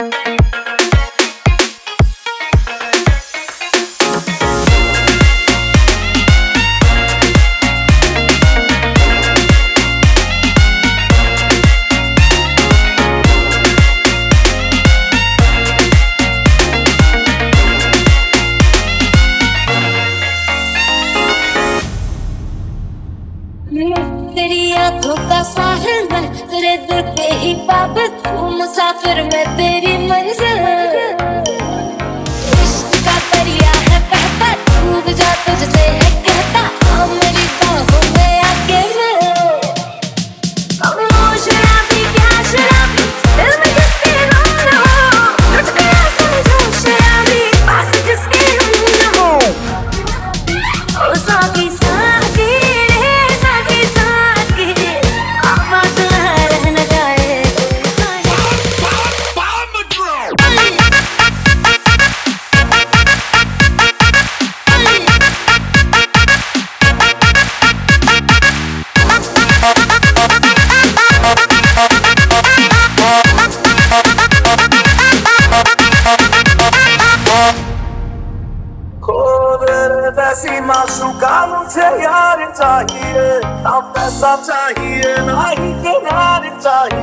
you. रातों का साहिल मैं तेरे दिल पे ही पाबंद हूँ मुसाफिर मैं तेरी मंजिल। इश्क का दरिया है बहता डूब जा तुझसे है दे वैसी माशूका मुझे यार चाहिए ना पैसा चाहिए ना ही किनार चाहिए ये रिश्ता